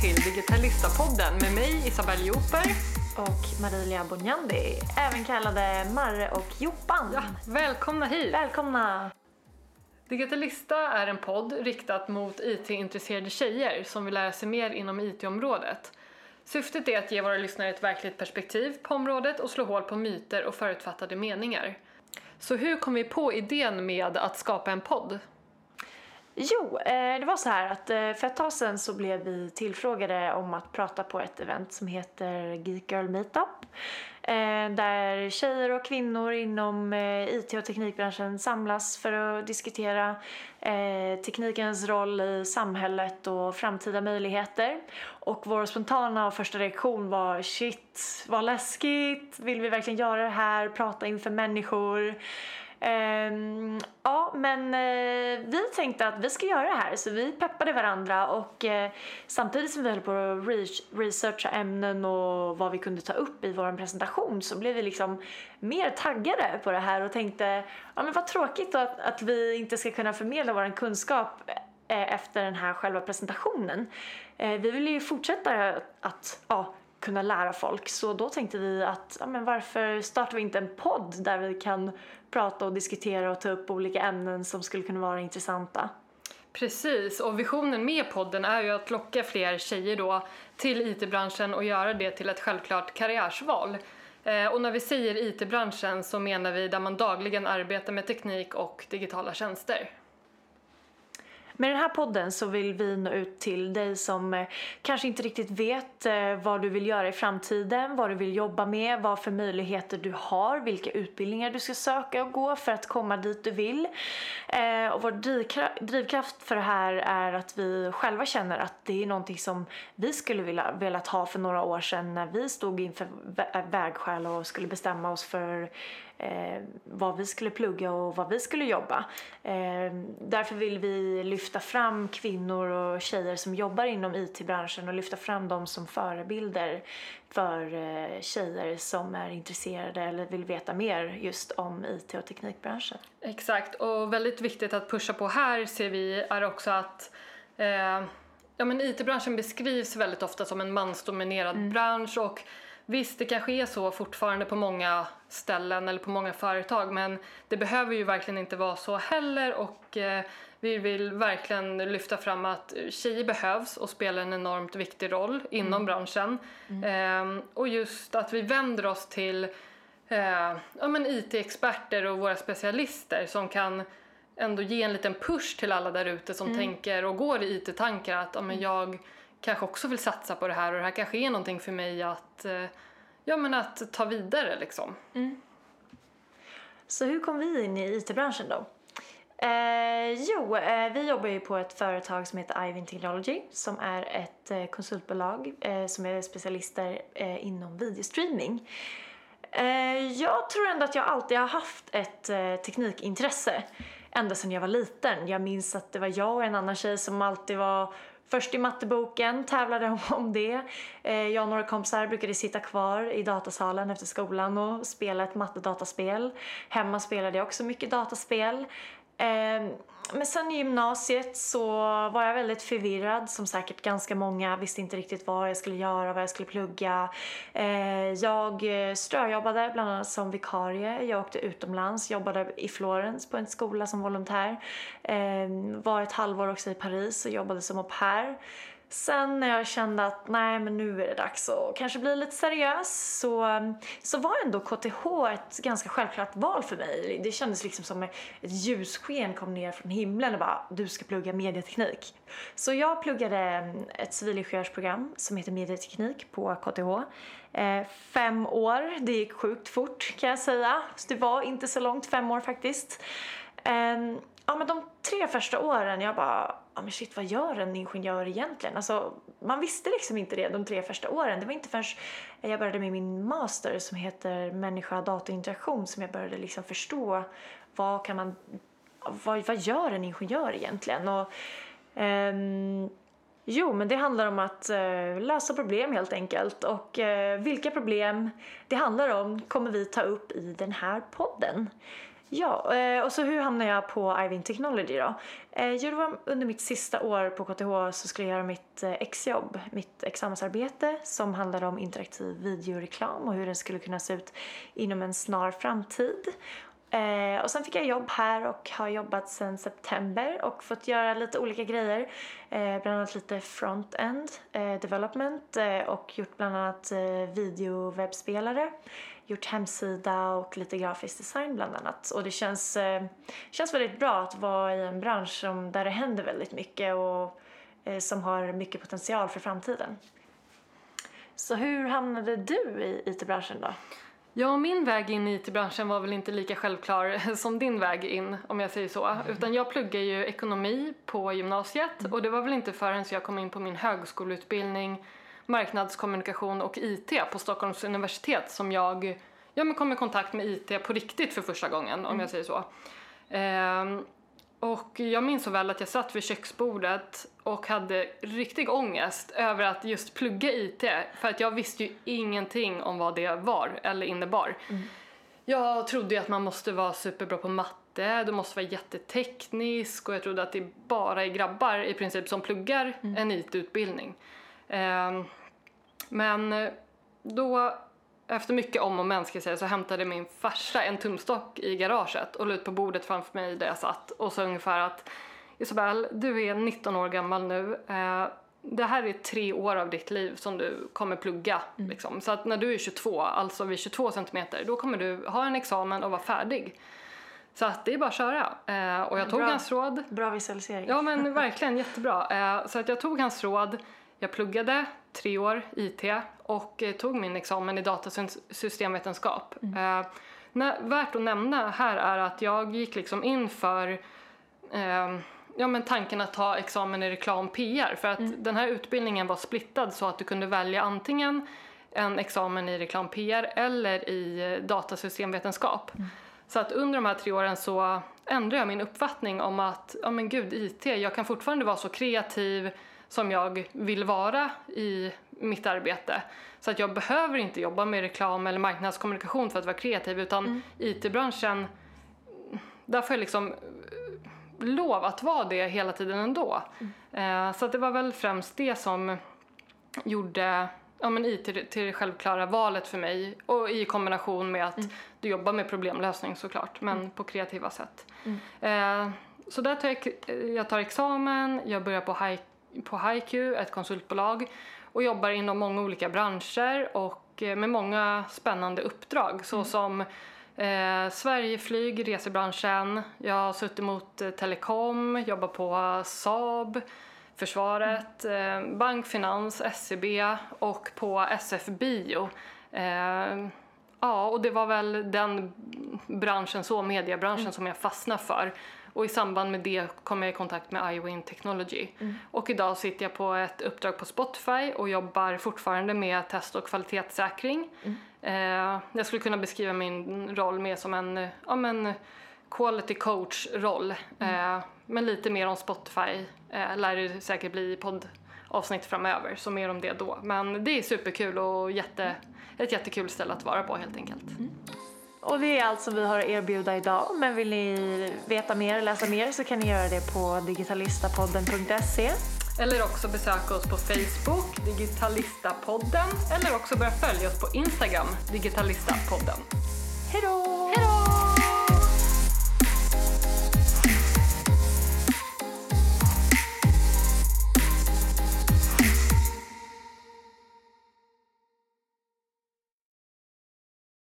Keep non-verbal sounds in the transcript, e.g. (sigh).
till Digitalista-podden med mig Isabelle Joper. Och Marilia Bonjandi, även kallade Marre och Joppan. Ja, välkomna hit! Välkomna! Digitalista är en podd riktat mot IT-intresserade tjejer som vill lära sig mer inom IT-området. Syftet är att ge våra lyssnare ett verkligt perspektiv på området och slå hål på myter och förutfattade meningar. Så hur kom vi på idén med att skapa en podd? Jo, eh, det var så här att eh, för ett tag sedan så blev vi tillfrågade om att prata på ett event som heter Geek Girl Meetup. Eh, där tjejer och kvinnor inom IT och teknikbranschen samlas för att diskutera teknikens roll i samhället och framtida möjligheter. Och vår spontana första reaktion var shit, vad läskigt, vill vi verkligen göra det här, prata inför människor? Um, ja, men eh, vi tänkte att vi ska göra det här så vi peppade varandra och eh, samtidigt som vi höll på att re researcha ämnen och vad vi kunde ta upp i vår presentation så blev vi liksom mer taggade på det här och tänkte ja men vad tråkigt att, att vi inte ska kunna förmedla vår kunskap eh, efter den här själva presentationen. Eh, vi vill ju fortsätta att ja, kunna lära folk. Så då tänkte vi att ja, men varför startar vi inte en podd där vi kan prata och diskutera och ta upp olika ämnen som skulle kunna vara intressanta. Precis, och visionen med podden är ju att locka fler tjejer då till IT-branschen och göra det till ett självklart karriärsval. Eh, och när vi säger IT-branschen så menar vi där man dagligen arbetar med teknik och digitala tjänster. Med den här podden så vill vi nå ut till dig som eh, kanske inte riktigt vet eh, vad du vill göra i framtiden, vad du vill jobba med, vad för möjligheter du har, vilka utbildningar du ska söka och gå för att komma dit du vill. Eh, och vår drivkraft för det här är att vi själva känner att det är någonting som vi skulle vilja velat ha för några år sedan när vi stod inför vägskäl och skulle bestämma oss för eh, vad vi skulle plugga och vad vi skulle jobba. Eh, därför vill vi lyfta fram kvinnor och tjejer som jobbar inom IT-branschen och lyfta fram dem som förebilder för eh, tjejer som är intresserade eller vill veta mer just om IT och teknikbranschen. Exakt, och väldigt viktigt att pusha på här ser vi är också att eh, ja, IT-branschen beskrivs väldigt ofta som en mansdominerad mm. bransch och Visst, det kanske är så fortfarande på många ställen eller på många företag men det behöver ju verkligen inte vara så heller och eh, vi vill verkligen lyfta fram att tjejer behövs och spelar en enormt viktig roll inom mm. branschen. Mm. Eh, och just att vi vänder oss till eh, ja, men IT-experter och våra specialister som kan ändå ge en liten push till alla där ute som mm. tänker och går i IT-tankar att ja, men mm. jag kanske också vill satsa på det här och det här kanske är någonting för mig att, eh, ja, men att ta vidare liksom. Mm. Så hur kom vi in i IT-branschen då? Eh, jo, eh, vi jobbar ju på ett företag som heter Ivin Technology som är ett eh, konsultbolag eh, som är specialister eh, inom videostreaming. Eh, jag tror ändå att jag alltid har haft ett eh, teknikintresse ända sedan jag var liten. Jag minns att det var jag och en annan tjej som alltid var Först i matteboken, tävlade de om det. Eh, jag och några kompisar brukade sitta kvar i datasalen efter skolan och spela ett mattedataspel. Hemma spelade jag också mycket dataspel. Ehm, men sen i gymnasiet så var jag väldigt förvirrad som säkert ganska många. Visste inte riktigt vad jag skulle göra, vad jag skulle plugga. Ehm, jag eh, ströjobbade bland annat som vikarie. Jag åkte utomlands, jobbade i Florens på en skola som volontär. Ehm, var ett halvår också i Paris och jobbade som au pair. Sen när jag kände att nej men nu är det dags att kanske bli lite seriös så, så var ändå KTH ett ganska självklart val för mig. Det kändes liksom som ett ljussken kom ner från himlen och bara du ska plugga medieteknik. Så jag pluggade ett civilingenjörsprogram som heter medieteknik på KTH. Eh, fem år, det gick sjukt fort kan jag säga. Så det var inte så långt, fem år faktiskt. Ehm, ja men de tre första åren jag bara ja men shit vad gör en ingenjör egentligen? Alltså, man visste liksom inte det de tre första åren. Det var inte förrän jag började med min master som heter människa datainteraktion som jag började liksom förstå vad kan man, vad, vad gör en ingenjör egentligen? Och, um, Jo, men det handlar om att uh, lösa problem helt enkelt. Och uh, vilka problem det handlar om kommer vi ta upp i den här podden. Ja, eh, och så hur hamnade jag på Ivin Technology då? Eh, jo, det var under mitt sista år på KTH så skulle jag göra mitt eh, exjobb, mitt examensarbete som handlade om interaktiv videoreklam och hur den skulle kunna se ut inom en snar framtid. Eh, och sen fick jag jobb här och har jobbat sedan september och fått göra lite olika grejer. Eh, bland annat lite front-end eh, development eh, och gjort bland annat eh, videowebbspelare gjort hemsida och lite grafisk design bland annat. Och det känns, eh, känns väldigt bra att vara i en bransch som, där det händer väldigt mycket och eh, som har mycket potential för framtiden. Så hur hamnade du i IT-branschen då? Ja, min väg in i IT-branschen var väl inte lika självklar (laughs) som din väg in, om jag säger så. Mm. Utan jag pluggar ju ekonomi på gymnasiet mm. och det var väl inte förrän jag kom in på min högskoleutbildning marknadskommunikation och IT på Stockholms universitet som jag ja, men kom i kontakt med IT på riktigt för första gången, om mm. jag säger så. Ehm, och jag minns så väl att jag satt vid köksbordet och hade riktig ångest över att just plugga IT, för att jag visste ju ingenting om vad det var eller innebar. Mm. Jag trodde ju att man måste vara superbra på matte, du måste vara jätteteknisk och jag trodde att det bara är grabbar i princip som pluggar mm. en IT-utbildning. Um, men då, efter mycket om och men ska jag säga, så hämtade min farsa en tumstock i garaget och la ut på bordet framför mig där jag satt och sa ungefär att Isabel, du är 19 år gammal nu. Eh, det här är tre år av ditt liv som du kommer plugga. Mm. Liksom. Så att när du är 22, alltså vid 22 centimeter, då kommer du ha en examen och vara färdig. Så att det är bara att köra. Eh, och jag tog bra, hans råd. Bra visualisering. Ja men verkligen jättebra. Eh, så att jag tog hans råd. Jag pluggade tre år IT och eh, tog min examen i datasystemvetenskap. Mm. Eh, värt att nämna här är att jag gick liksom in för eh, ja, men tanken att ta examen i reklam PR för att mm. den här utbildningen var splittad så att du kunde välja antingen en examen i reklam PR eller i eh, datasystemvetenskap. Mm. Så att under de här tre åren så ändrade jag min uppfattning om att, ja men gud, IT, jag kan fortfarande vara så kreativ, som jag vill vara i mitt arbete. Så att jag behöver inte jobba med reklam eller marknadskommunikation för att vara kreativ utan mm. IT-branschen, där får jag liksom eh, lov att vara det hela tiden ändå. Mm. Eh, så att det var väl främst det som gjorde ja, men IT till det självklara valet för mig och i kombination med att mm. du jobbar med problemlösning såklart men mm. på kreativa sätt. Mm. Eh, så där tar jag, jag tar examen, jag börjar på high på HiQ, ett konsultbolag och jobbar inom många olika branscher och eh, med många spännande uppdrag såsom mm. eh, Sverigeflyg, resebranschen, jag har suttit mot eh, telekom, jobbar på Saab, Försvaret, mm. eh, bank, finans, SEB och på SF Bio. Eh, ja, och det var väl den branschen, så mediebranschen, mm. som jag fastnade för. Och i samband med det kom jag i kontakt med iWin Technology. Mm. Och idag sitter jag på ett uppdrag på Spotify och jobbar fortfarande med test och kvalitetssäkring. Mm. Eh, jag skulle kunna beskriva min roll mer som en ja, men quality coach-roll. Mm. Eh, men lite mer om Spotify eh, lär det säkert bli i poddavsnitt framöver, så mer om det då. Men det är superkul och jätte, ett jättekul ställe att vara på helt enkelt. Och det är allt som vi har att erbjuda idag. Men vill ni veta mer, läsa mer så kan ni göra det på digitalistapodden.se. Eller också besöka oss på Facebook, Digitalistapodden. Eller också börja följa oss på Instagram, Digitalistapodden. Hej då!